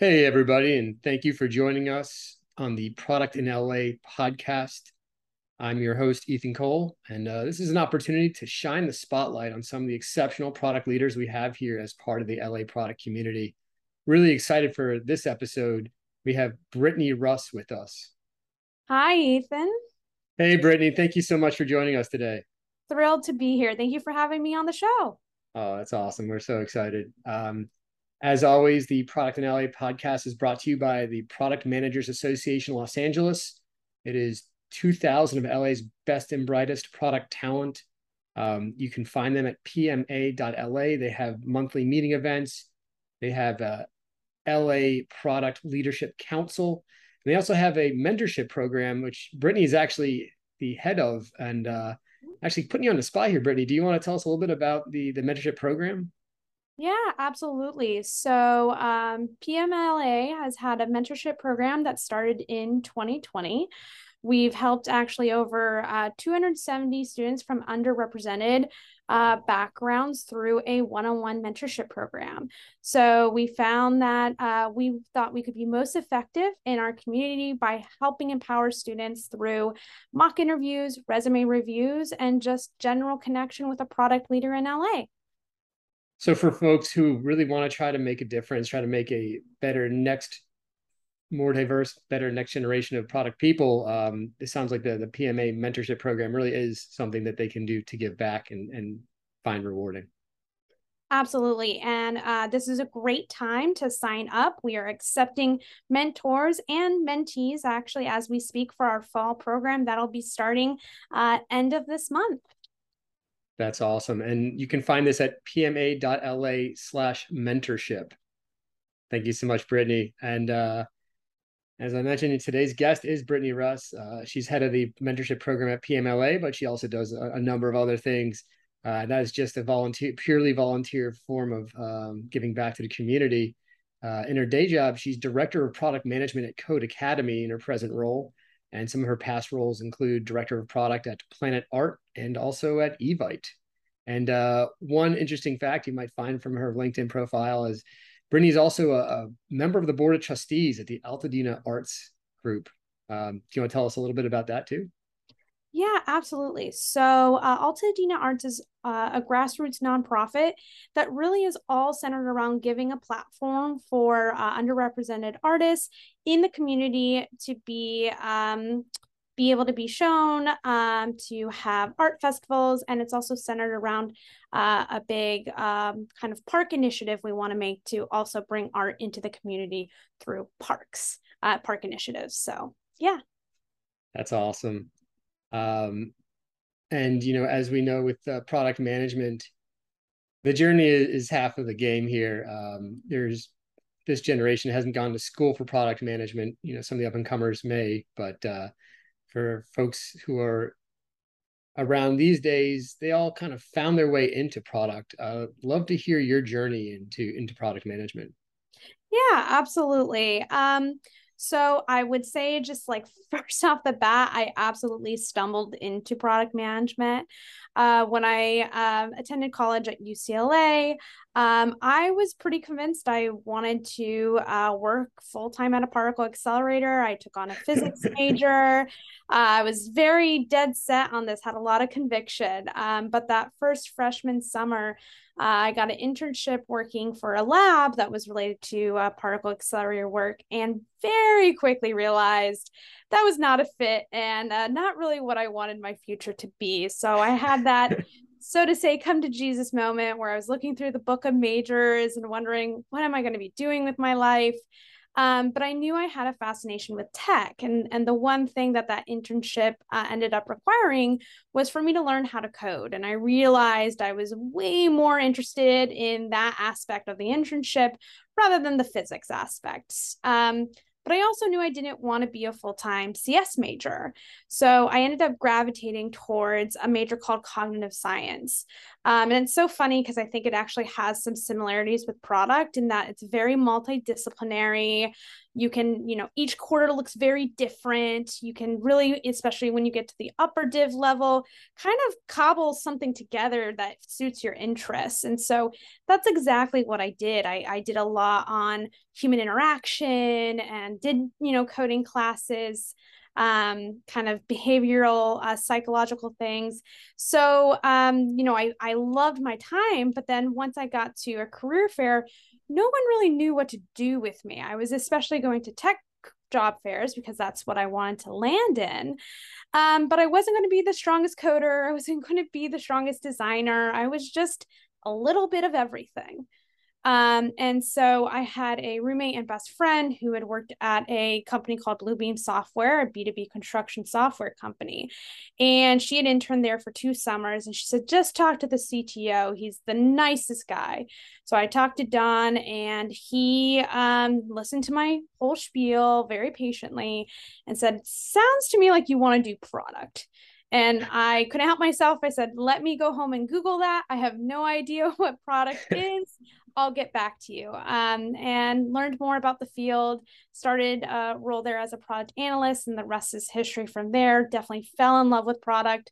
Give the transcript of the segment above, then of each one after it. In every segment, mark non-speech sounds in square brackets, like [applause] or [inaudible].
Hey, everybody, and thank you for joining us on the Product in LA podcast. I'm your host, Ethan Cole, and uh, this is an opportunity to shine the spotlight on some of the exceptional product leaders we have here as part of the LA product community. Really excited for this episode. We have Britney Russ with us. Hi, Ethan. Hey, Britney. Thank you so much for joining us today. Thrilled to be here. Thank you for having me on the show. Oh, that's awesome. We're so excited. Um, as always, the Product in LA podcast is brought to you by the Product Managers Association Los Angeles. It is 2000 of LA's best and brightest product talent. Um, you can find them at pma.la. They have monthly meeting events. They have a LA Product Leadership Council. And they also have a mentorship program, which Britney is actually the head of. And uh, actually putting you on the spot here, Britney, do you want to tell us a little bit about the, the mentorship program? Yeah, absolutely. So, um, PMLA has had a mentorship program that started in 2020. We've helped actually over uh, 270 students from underrepresented uh, backgrounds through a one on one mentorship program. So, we found that uh, we thought we could be most effective in our community by helping empower students through mock interviews, resume reviews, and just general connection with a product leader in LA. So for folks who really want to try to make a difference, try to make a better next, more diverse, better next generation of product people, um, it sounds like the the PMA mentorship program really is something that they can do to give back and and find rewarding. Absolutely. And uh, this is a great time to sign up. We are accepting mentors and mentees actually as we speak for our fall program that'll be starting uh, end of this month. That's awesome. And you can find this at pma.la slash mentorship. Thank you so much, Britney. And uh, as I mentioned, today's guest is Britney Russ. Uh, she's head of the mentorship program at PMLA, but she also does a, a number of other things. Uh, that is just a volunteer, purely volunteer form of um, giving back to the community. Uh, in her day job, she's director of product management at Codecademy in her present role. And some of her past roles include director of product at PlanetArt and also at Evite. And uh, one interesting fact you might find from her LinkedIn profile is Britney is also a, a, member of the board of trustees at the Altadena Arts Group. Um, do you want to tell us a little bit about that too? Yeah, absolutely. So, uh, Altadena Arts is uh, a grassroots nonprofit that really is all centered around giving a platform for uh, underrepresented artists in the community to be um, be able to be shown, um, to have art festivals, and it's also centered around uh, a big um, kind of park initiative we want to make to also bring art into the community through parks, uh, park initiatives. So, yeah. That's awesome. Um, and you know, as we know with uh, product management, the journey is, half of the game here. Um, there's this generation hasn't gone to school for product management. You know, some of the up and comers may, but uh, for folks who are around these days, they all kind of found their way into product. Uh, love to hear your journey into into product management. Yeah, absolutely. Um, so I would say, just like [laughs] first off the bat, I absolutely stumbled into product management. Uh, when I um, attended college at UCLA, um, I was pretty convinced I wanted to uh, work full time at a particle accelerator. I took on a physics [laughs] major. Uh, I was very dead set on this, had a lot of conviction. Um, but that first freshman summer, I got an internship working for a lab that was related to uh, particle accelerator work and very quickly realized that was not a fit and uh, not really what I wanted my future to be. So I had that, [laughs] so to say, come to Jesus moment where I was looking through the book of majors and wondering, what am I going to be doing with my life? Um, but I knew I had a fascination with tech. And, and the one thing that that internship uh, ended up requiring was for me to learn how to code. And I realized I was way more interested in that aspect of the internship rather than the physics aspects. Um, but I also knew I didn't want to be a full time CS major. So I ended up gravitating towards a major called cognitive science. Um, and it's so funny because I think it actually has some similarities with product in that it's very multidisciplinary. You can you know each quarter looks very different. You can really especially when you get to the upper div level kind of cobble something together that suits your interests. And so that's exactly what i did. I, I did a lot on human interaction and did you know coding classes um, kind of behavioral uh, psychological things. So um, you know I, I loved my time but then once i got to a career fair no one really knew what to do with me. I was especially going to tech job fairs because that's what I wanted to land in. Um, but I wasn't going to be the strongest coder. I wasn't going to be the strongest designer. I was just a little bit of everything. Um, and so I had a roommate and best friend who had worked at a company called Bluebeam Software, a B2B construction software company. And she had interned there for two summers. And she said, just talk to the CTO. He's the nicest guy. So I talked to Don and he um, listened to my whole spiel very patiently and said, sounds to me like you want to do product. And I couldn't help myself. I said, let me go home and Google that. I have no idea [laughs] what product [laughs] is. I'll get back to you. Um, and learned more about the field, started a role there as a product analyst, and the rest is history from there. Definitely fell in love with product.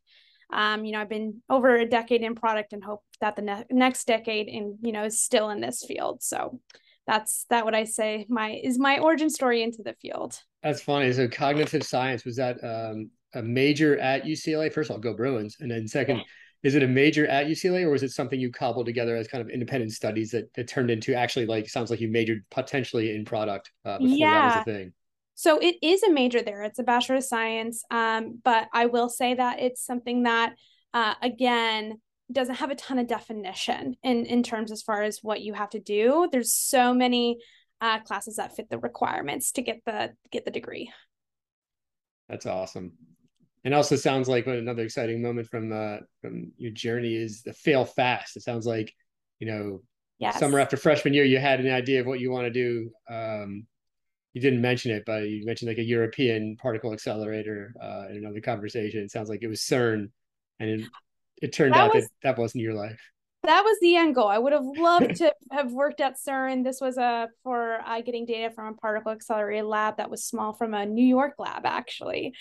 Um, you know, I've been over a decade in product and hope that the ne- next decade in, you know, is still in this field. So that's that what I say my is my origin story into the field. That's funny. So cognitive science was that um, a major at UCLA? First of all, go Bruins, and then second, is it a major at UCLA or was it something you cobbled together as kind of independent studies that, that turned into actually like sounds like you majored potentially in product uh, before yeah. that was a thing? So it is a major there. It's a bachelor of science, um, but I will say that it's something that uh, again doesn't have a ton of definition in in terms as far as what you have to do. There's so many uh, classes that fit the requirements to get the get the degree. That's awesome and also sounds like another exciting moment from uh, from your journey is the fail fast. It sounds like you know yes. summer after freshman year you had an idea of what you want to do. Um, you didn't mention it, but you mentioned like a European particle accelerator uh, in another conversation. It sounds like it was CERN, and it, it turned that out was, that that wasn't your life that was the end goal. I would have loved [laughs] to have worked at CERN. This was a uh, for uh, getting data from a particle accelerator lab that was small from a New York lab, actually.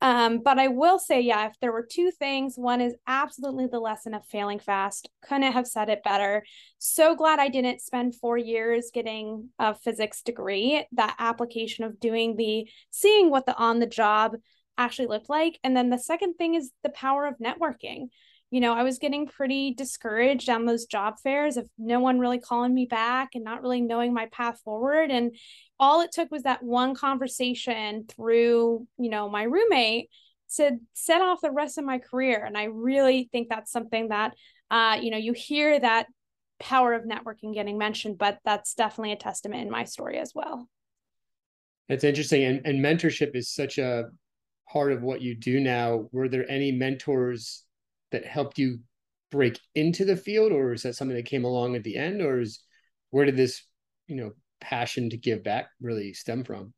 Um, but I will say, yeah, if there were two things, one is absolutely the lesson of failing fast. Couldn't have said it better. So glad I didn't spend four years getting a physics degree. That application of doing the seeing what the on the job actually looked like. And then the second thing is the power of networking you know, I was getting pretty discouraged on those job fairs of no one really calling me back and not really knowing my path forward. And all it took was that one conversation through, you know, my roommate to set off the rest of my career. And I really think that's something that, uh, you know, you hear that power of networking getting mentioned, but that's definitely a testament in my story as well. It's interesting. And, and mentorship is such a part of what you do now. Were there any mentors that helped you break into the field or is that something that came along at the end or is where did this you know passion to give back really stem from?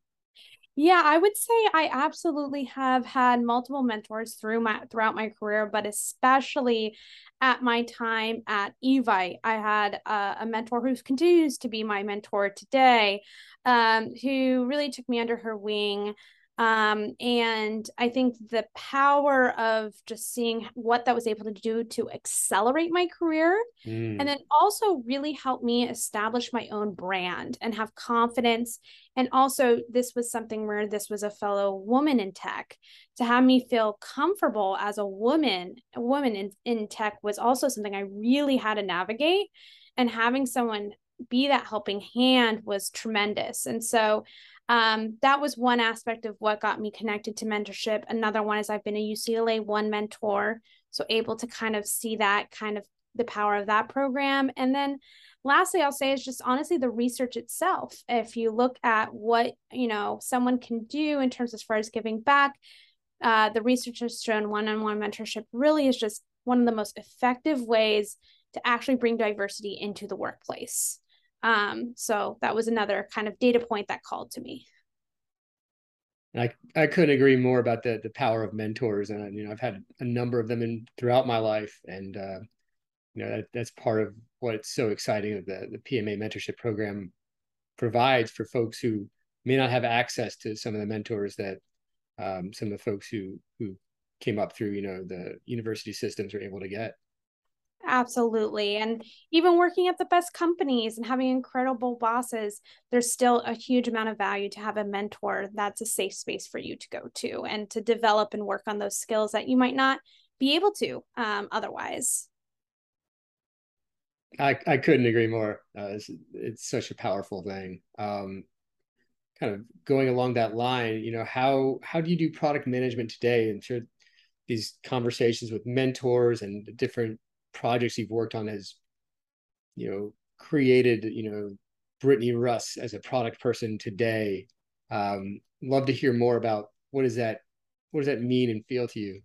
Yeah i would say i absolutely have had multiple mentors through my throughout my career but especially at my time at evite i had a mentor who continues to be my mentor today um, who really took me under her wing um, and I think the power of just seeing what that was able to do to accelerate my career mm. and then also really help me establish my own brand and have confidence. And also, this was something where this was a fellow woman in tech to have me feel comfortable as a woman, a woman in, in tech was also something I really had to navigate. And having someone be that helping hand was tremendous. And so um, that was one aspect of what got me connected to mentorship. Another one is I've been a UCLA one mentor, so able to kind of see that kind of the power of that program. And then lastly, I'll say is just honestly the research itself. If you look at what you know someone can do in terms as far as giving back, uh, the research has shown one-on-one mentorship really is just one of the most effective ways to actually bring diversity into the workplace. Um, so that was another kind of data point that called to me. I, I couldn't agree more about the the power of mentors, and you know I've had a number of them in throughout my life, and uh, you know that that's part of what's so exciting that the the PMA mentorship program provides for folks who may not have access to some of the mentors that um, some of the folks who who came up through you know the university systems are able to get Absolutely. And even working at the best companies and having incredible bosses, there's still a huge amount of value to have a mentor that's a safe space for you to go to and to develop and work on those skills that you might not be able to um, otherwise. I, I couldn't agree more. Uh, it's, it's, such a powerful thing. Um, kind of going along that line, you know, how how do you do product management today? And sure, these conversations with mentors and different projects you've worked on has, you know, created, you know, Britney Russ as a product person today. Um, love to hear more about what does that what does that mean and feel to you?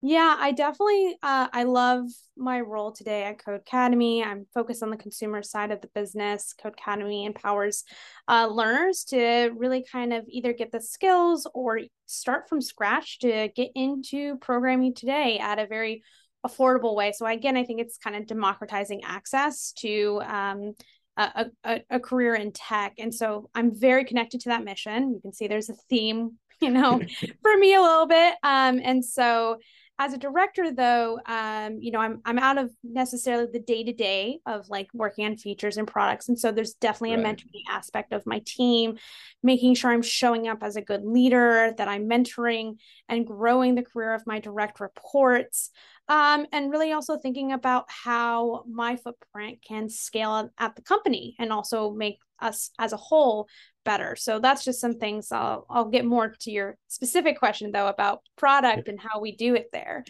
Yeah, I definitely uh, I love my role today at Codecademy. I'm focused on the consumer side of the business. Codecademy empowers uh, learners to really kind of either get the skills or start from scratch to get into programming today at a very affordable way. So again, I think it's kind of democratizing access to um, a, a, a career in tech. And so I'm very connected to that mission. You can see there's a theme, [laughs] you know, [laughs] for me a little bit. Um, and so as a director though um, you know i'm i'm out of necessarily the day to day of like working on features and products and so there's definitely right. a mentoring aspect of my team making sure i'm showing up as a good leader that i'm mentoring and growing the career of my direct reports um, and really also thinking about how my footprint can scale at the company and also make us as a whole better. So that's just some things I'll I'll get more to your specific question though about product and how we do it there.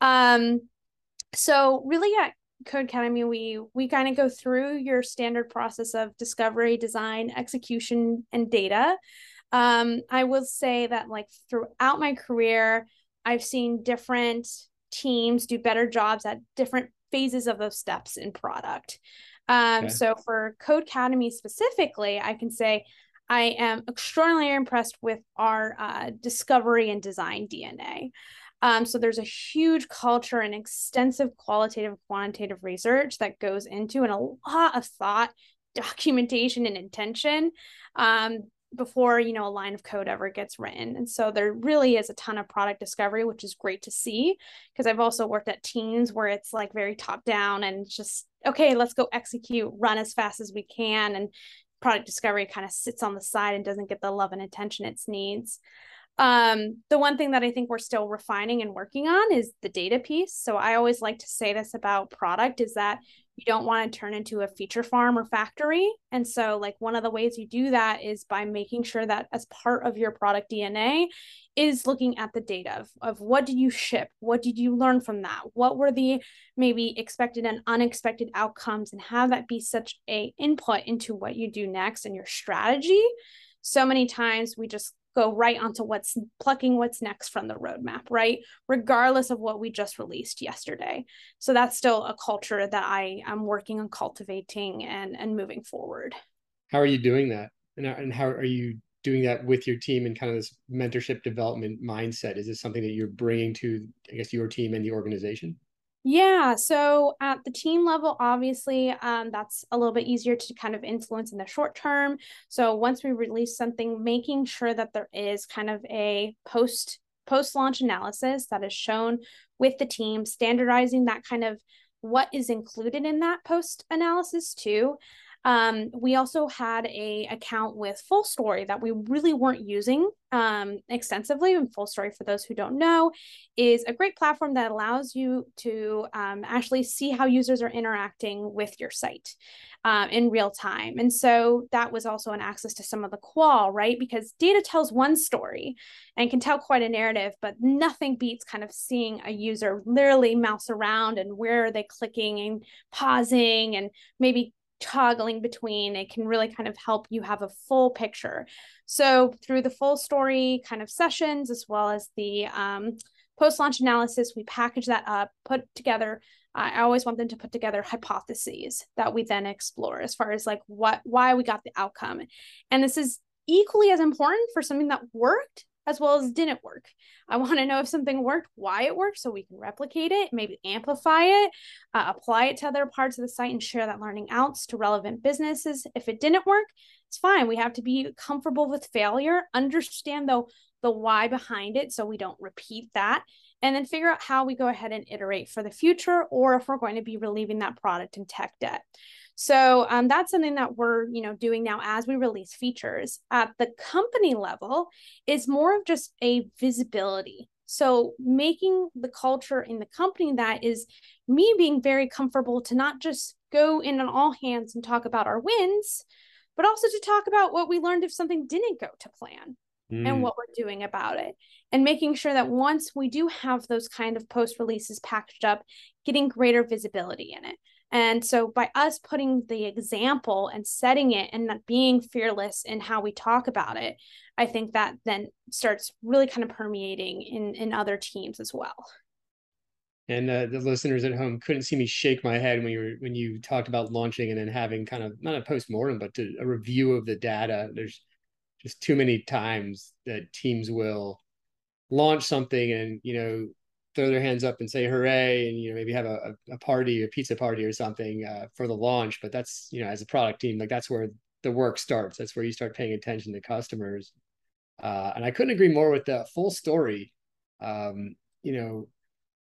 Um so really at Codecademy we we kind of go through your standard process of discovery, design, execution and data. Um I will say that like throughout my career I've seen different teams do better jobs at different phases of those steps in product. Um, okay. So for Codecademy specifically, I can say I am extraordinarily impressed with our uh, discovery and design DNA. Um, so there's a huge culture and extensive qualitative, quantitative research that goes into and a lot of thought, documentation, and intention um, before you know a line of code ever gets written. And so there really is a ton of product discovery, which is great to see because I've also worked at teams where it's like very top down and just okay, let's go execute, run as fast as we can, and product discovery kind of sits on the side and doesn't get the love and attention it needs. Um, the one thing that I think we're still refining and working on is the data piece. So I always like to say this about product is that you don't want to turn into a feature farm or factory. And so, like, one of the ways you do that is by making sure that as part of your product DNA is looking at the data of, of what did you ship? What did you learn from that? What were the maybe expected and unexpected outcomes? And have that be such a input into what you do next and your strategy. So many times we just go right onto what's plucking what's next from the roadmap, right? Regardless of what we just released yesterday. So that's still a culture that I am working on cultivating and and moving forward. How are you doing that? And, uh, and how are you doing that with your team and kind of this mentorship development mindset? Is this something that you're bringing to, I guess, your team and the organization? Yeah. So at the team level, obviously, um, that's a little bit easier to kind of influence in the short term. So once we release something, making sure that there is kind of a post post launch analysis that is shown with the team, standardizing that kind of what is included in that post analysis too. Um, we also had a account with FullStory that we really weren't using um, extensively. And FullStory, for those who don't know, is a great platform that allows you to um, actually see how users are interacting with your site um, in real time. And so that was also an access to some of the qual, right? Because data tells one story and can tell quite a narrative, but nothing beats kind of seeing a user literally mouse around and where are they clicking and pausing and maybe toggling between it can really kind of help you have a full picture. So through the full story kind of sessions as well as the um, post launch analysis we package that up put together i always want them to put together hypotheses that we then explore as far as like what why we got the outcome. And this is equally as important for something that worked as well as didn't work. I want to know if something worked, why it worked, so we can replicate it, maybe amplify it, uh, apply it to other parts of the site, and share that learning out to relevant businesses. If it didn't work, it's fine. We have to be comfortable with failure, understand though the why behind it so we don't repeat that, and then figure out how we go ahead and iterate for the future or if we're going to be relieving that product in tech debt. So um, that's something that we're, you know, doing now as we release features. At the company level is more of just a visibility. So making the culture in the company that is me being very comfortable to not just go in on all hands and talk about our wins, but also to talk about what we learned if something didn't go to plan mm. and what we're doing about it. And making sure that once we do have those kind of post releases packaged up, getting greater visibility in it. And so by us putting the example and setting it and being fearless in how we talk about it, I think that then starts really kind of permeating in in other teams as well. And uh, the listeners at home couldn't see me shake my head when you were when you talked about launching and then having kind of not a post mortem, but to, a review of the data. There's just too many times that teams will launch something and you know throw their hands up and say hooray and you know maybe have a, a party a pizza party or something uh, for the launch. But that's you know as a product team like that's where the work starts. That's where you start paying attention to customers. Uh, and i couldn't agree more with the full story. Um, you know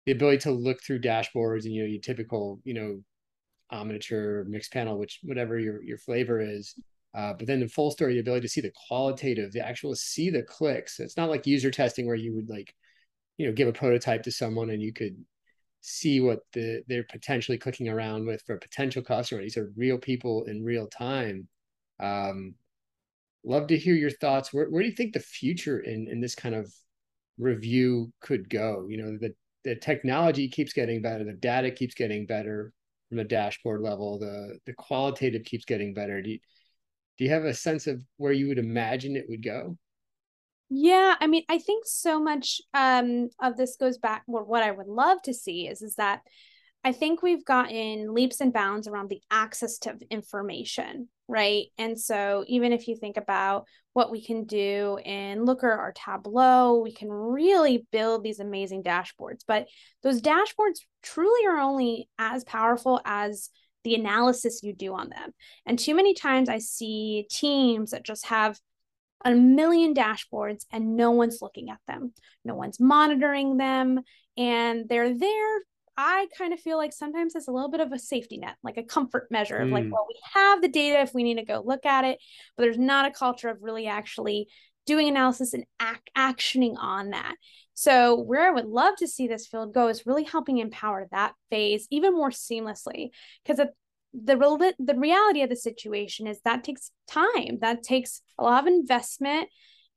the ability to look through dashboards and you know your typical you know Omniture Mixpanel which whatever your your flavor is. Uh, but then the full story the ability to see the qualitative the actual see the clicks. It's not like user testing where you would like you know give a prototype to someone and you could see what the they're potentially clicking around with for a potential customer these are real people in real time. Um love to hear your thoughts. Where, where do you think the future in in this kind of review could go? You know the the technology keeps getting better the data keeps getting better from the dashboard level the the qualitative keeps getting better. Do you, do you have a sense of where you would imagine it would go yeah, I mean, I think so much um, of this goes back. Well, what I would love to see is is that I think we've gotten leaps and bounds around the access to information, right? And so even if you think about what we can do in Looker or Tableau, we can really build these amazing dashboards. But those dashboards truly are only as powerful as the analysis you do on them. And too many times I see teams that just have a million dashboards and no one's looking at them. No one's monitoring them and they're there. I kind of feel like sometimes it's a little bit of a safety net, like a comfort measure of like, mm. well, we have the data if we need to go look at it, but there's not a culture of really actually doing analysis and act, actioning on that. So, where I would love to see this field go is really helping empower that phase even more seamlessly. Because the the reality of the situation is that takes time. That takes a lot of investment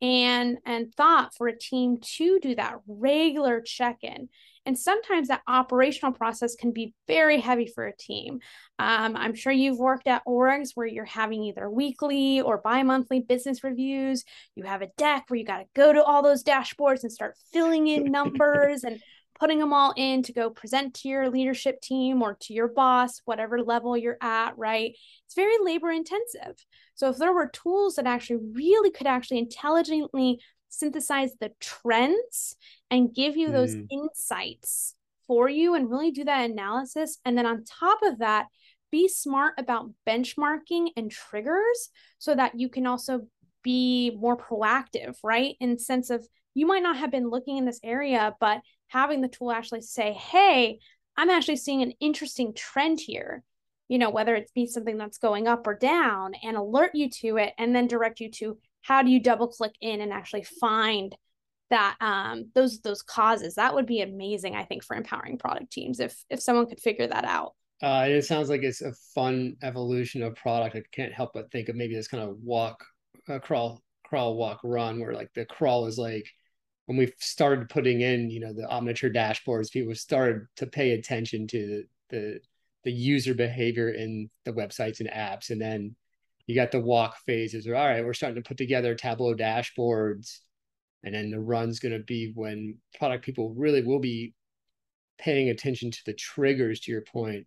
and and thought for a team to do that regular check-in. And sometimes that operational process can be very heavy for a team. Um, i'm sure you've worked at orgs where you're having either weekly or bi-monthly business reviews. You have a deck where you got to go to all those dashboards and start filling in [laughs] numbers and putting them all in to go present to your leadership team or to your boss, whatever level you're at, right? It's very labor intensive. So if there were tools that actually really could actually intelligently synthesize the trends and give you those mm. insights for you and really do that analysis. And then on top of that, be smart about benchmarking and triggers so that you can also be more proactive, right? In sense of you might not have been looking in this area, but having the tool actually say, hey, I'm actually seeing an interesting trend here, you know, whether it be something that's going up or down and alert you to it and then direct you to how do you double click in and actually find that um those those causes. That would be amazing i think for empowering product teams if if someone could figure that out. Uh, it sounds like it's a fun evolution of product. I can't help but think of maybe this kind of walk, uh, crawl, crawl, walk, run, where like the crawl is like when we started putting in, you know, the Omniture dashboards, people started to pay attention to the, the user behavior in the websites and apps. And then you got the walk phases where, all right, we're starting to put together Tableau dashboards. And then the run's going to be when product people really will be paying attention to the triggers, to your point,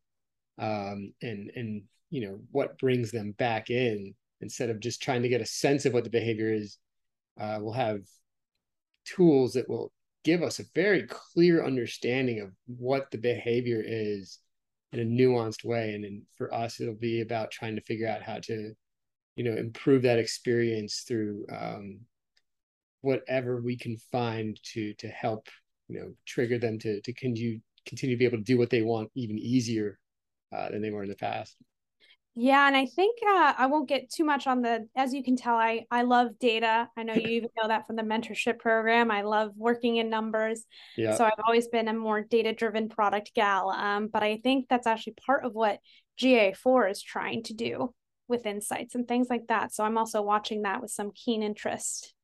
um, and, and, you know, what brings them back in instead of just trying to get a sense of what the behavior is. Uh, we'll have tools that will give us a very clear understanding of what the behavior is in a nuanced way. And then for us, it'll be about trying to figure out how to, you know, improve that experience through um, whatever we can find to to help, you know, trigger them to to continue continue to be able to do what they want even easier uh, than they were in the past. Yeah, and I think uh, I won't get too much on the. As you can tell, I I love data. I know [laughs] you even know that from the mentorship program. I love working in numbers. Yeah. So I've always been a more data driven product gal. Um, but I think that's actually part of what GA4 is trying to do with insights and things like that. So I'm also watching that with some keen interest.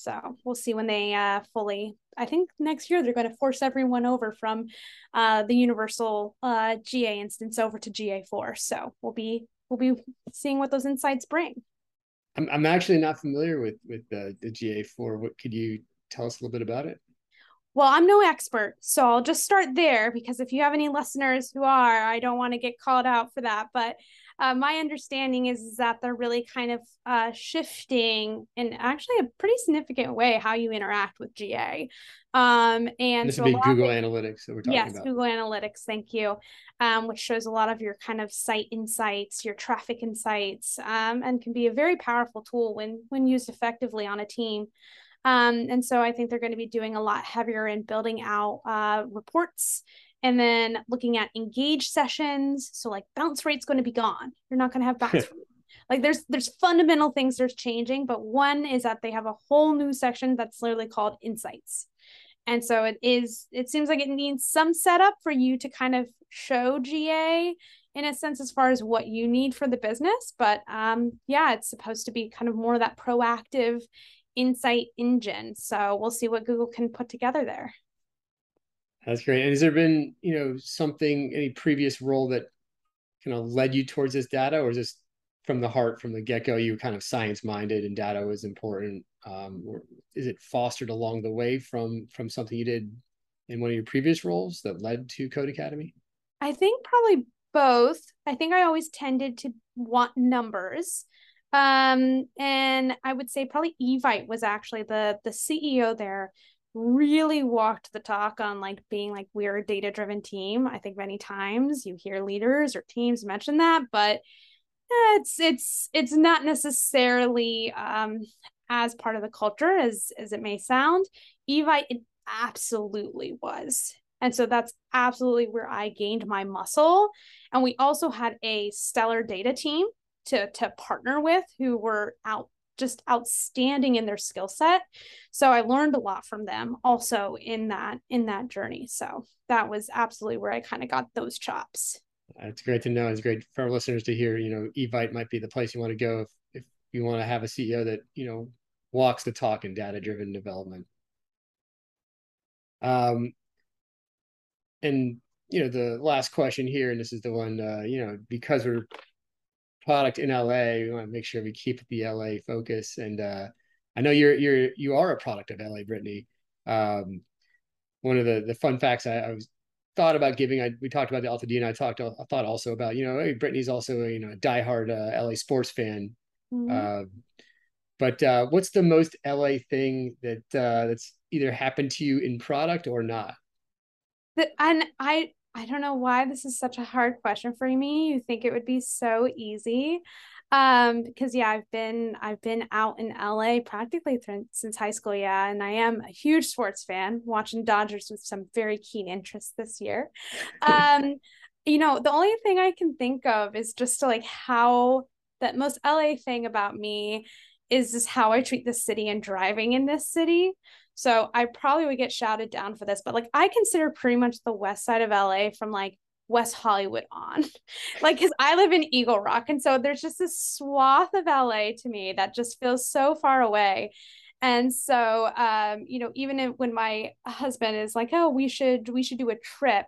So we'll see when they uh, fully. I think next year they're going to force everyone over from uh, the universal uh, GA instance over to GA4. So we'll be we'll be seeing what those insights bring. I'm I'm actually not familiar with with the the GA4. What could you tell us a little bit about it? Well, I'm no expert, so I'll just start there because if you have any listeners who are, I don't want to get called out for that. But uh, my understanding is, is, that they're really kind of uh, shifting in actually a pretty significant way how you interact with GA. Um, and this so would be Google Analytics that we're talking yes, about. Yes, Google Analytics, thank you, um, which shows a lot of your kind of site insights, your traffic insights, um, and can be a very powerful tool when when used effectively on a team. Um, and so I think they're going to be doing a lot heavier in building out uh, reports and then looking at engage sessions. So like bounce rate's going to be gone. You're not going to have bounce [laughs] rate. Like there's there's fundamental things there's changing, but one is that they have a whole new section that's literally called insights. And so it is it seems like it needs some setup for you to kind of show GA in a sense as far as what you need for the business, but um yeah, it's supposed to be kind of more that proactive insight engine. So we'll see what Google can put together there. That's great. And has there been, you know, something, any previous role that kind of led you towards this data, or is this from the heart, from the get go, you were kind of science minded and data was important? Um, or is it fostered along the way from from something you did in one of your previous roles that led to Codecademy? I think probably both. I think I always tended to want numbers. Um, and I would say probably Evite was actually the the CEO there really walked the talk on like being like we're a data driven team. I think many times you hear leaders or teams mention that, but it's it's it's not necessarily um as part of the culture as as it may sound. Evite it absolutely was. And so that's absolutely where I gained my muscle. And we also had a stellar data team to to partner with who were out just outstanding in their skill set. So i learned a lot from them also in that in that journey. So that was absolutely where i kind of got those chops. It's great to know. It's great for our listeners to hear you know evite might be the place you want to go if, if you want to have a ceo that you know walks the talk in data driven development. Um and you know the last question here and this is the one uh you know because we're product in LA. We want to make sure we keep the LA focus. And uh, I know you're you're you are a product of LA, Britney. Um, one of the the fun facts I, I was thought about giving. I we talked about the Alta D, and I talked. I thought also about you know hey, Britney's also a you know a diehard uh, LA sports fan. Mm-hmm. Uh, but uh, what's the most LA thing that uh, that's either happened to you in product or not? And I I don't know why this is such a hard question for me. You think it would be so easy. Um, because yeah, I've been I've been out in LA practically th- since high school, yeah, and I am a huge sports fan, watching Dodgers with some very keen interest this year. Um, [laughs] you know, the only thing I can think of is just to like how that most LA thing about me is just how I treat the city and driving in this city. So I probably would get shouted down for this, but like I consider pretty much the west side of LA from like West Hollywood on. [laughs] like cuz I live in Eagle Rock and so there's just this swath of LA to me that just feels so far away. And so um you know even if, when my husband is like, "Oh, we should we should do a trip."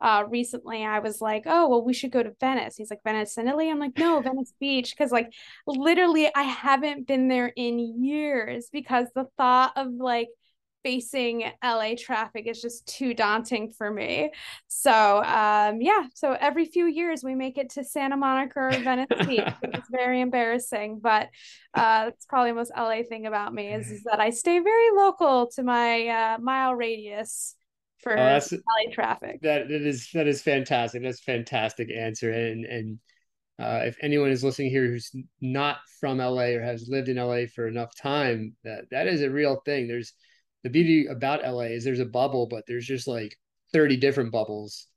uh, recently I was like, oh, well, we should go to Venice. He's like, Venice in Italy? I'm like, no, [laughs] Venice Beach. Cause like literally I haven't been there in years because the thought of like facing LA traffic is just too daunting for me. So um, yeah, so every few years we make it to Santa Monica or Venice Beach. it's very embarrassing, but uh, that's probably the most LA thing about me is, is that I stay very local to my uh, mile radius for oh, LA traffic. That that is that is fantastic. That's fantastic answer. And and uh, if anyone is listening here who's not from LA or has lived in LA for enough time, that that is a real thing. There's the beauty about LA is there's a bubble, but there's just like 30 different bubbles.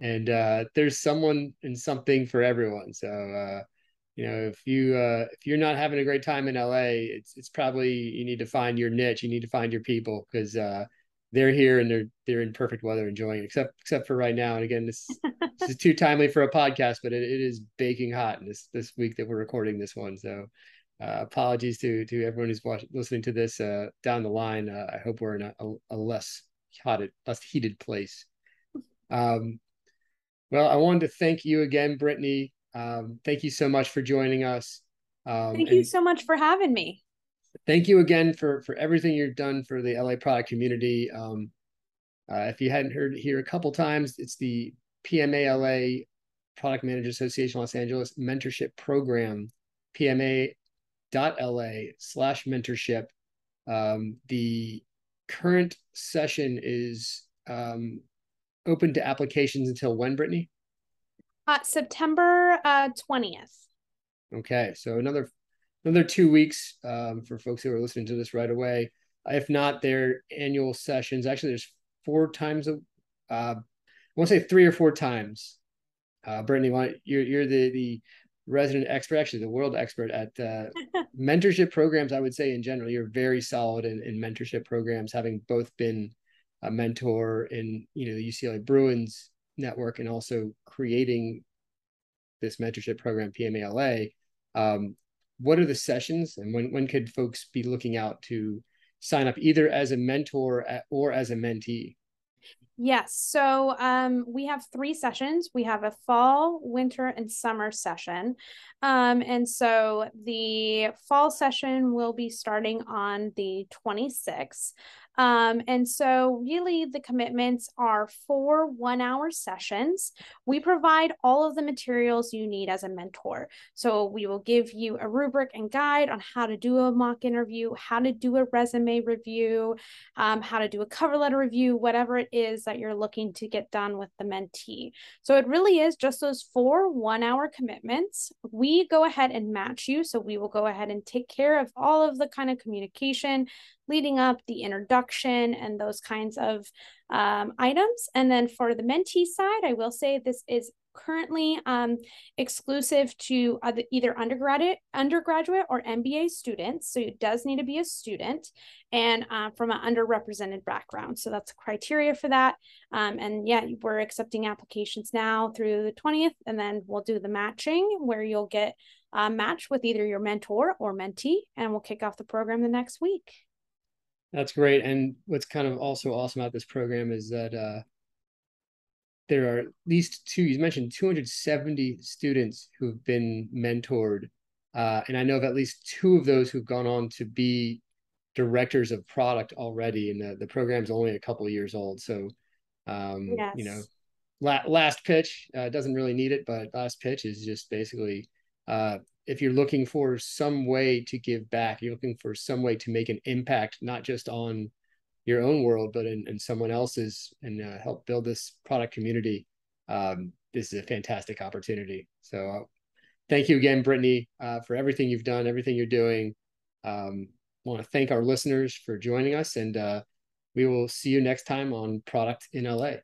And uh, there's someone and something for everyone. So uh, you know, if you uh, if you're not having a great time in LA, it's it's probably you need to find your niche. You need to find your people because uh, they're here and they're they're in perfect weather enjoying it, except except for right now and again this [laughs] this is too timely for a podcast but it, it is baking hot this this week that we're recording this one so uh, apologies to to everyone who's watching listening to this uh, down the line. Uh, i hope we're in a, a, a less hot less heated place. Um, well i wanted to thank you again britney. Um, thank you so much for joining us. Um, thank you so much for having me. thank you again for for everything you've done for the LA product community. Um, uh, if you hadn't heard it here a couple times, it's the PMALA Product Manager Association Los Angeles mentorship program, PMA.LA slash mentorship. Um, the current session is um, open to applications until when, Britney? Uh, September uh, 20th. Okay, so another another two weeks um, for folks who are listening to this right away. If not, their annual sessions. Actually, there's four times a. Uh, I want to say three or four times. Uh, Britney, you're you're the the resident expert, actually the world expert at uh, [laughs] mentorship programs. I would say in general, you're very solid in, in mentorship programs, having both been a mentor in you know the UCLA Bruins network and also creating this mentorship program PMALA. Um, what are the sessions and when, when could folks be looking out to sign up either as a mentor or as a mentee? Yes. So um, we have three sessions. We have a fall, winter, and summer session. Um, and so the fall session will be starting on the 26th. Um, and so, really, the commitments are four one hour sessions. We provide all of the materials you need as a mentor. So, we will give you a rubric and guide on how to do a mock interview, how to do a resume review, um, how to do a cover letter review, whatever it is that you're looking to get done with the mentee. So, it really is just those four one hour commitments. We go ahead and match you. So, we will go ahead and take care of all of the kind of communication leading up, the introduction, and those kinds of um, items. And then for the mentee side, I will say this is currently um, exclusive to other, either undergraduate, undergraduate or MBA students. So it does need to be a student and uh, from an underrepresented background. So that's a criteria for that. Um, and yeah, we're accepting applications now through the 20th, and then we'll do the matching where you'll get a match with either your mentor or mentee, and we'll kick off the program the next week. That's great. And what's kind of also awesome about this program is that uh, there are at least two, you mentioned 270 students who've been mentored. Uh, and I know of at least two of those who've gone on to be directors of product already. And the, the program's only a couple of years old. So, um, yes. you know, la- last pitch uh, doesn't really need it, but last pitch is just basically uh, if you're looking for some way to give back, you're looking for some way to make an impact, not just on your own world, but in, in someone else's and uh, help build this product community. Um, this is a fantastic opportunity. So uh, thank you again, Britney, uh, for everything you've done, everything you're doing. Um, want to thank our listeners for joining us and uh, we will see you next time on Product in LA.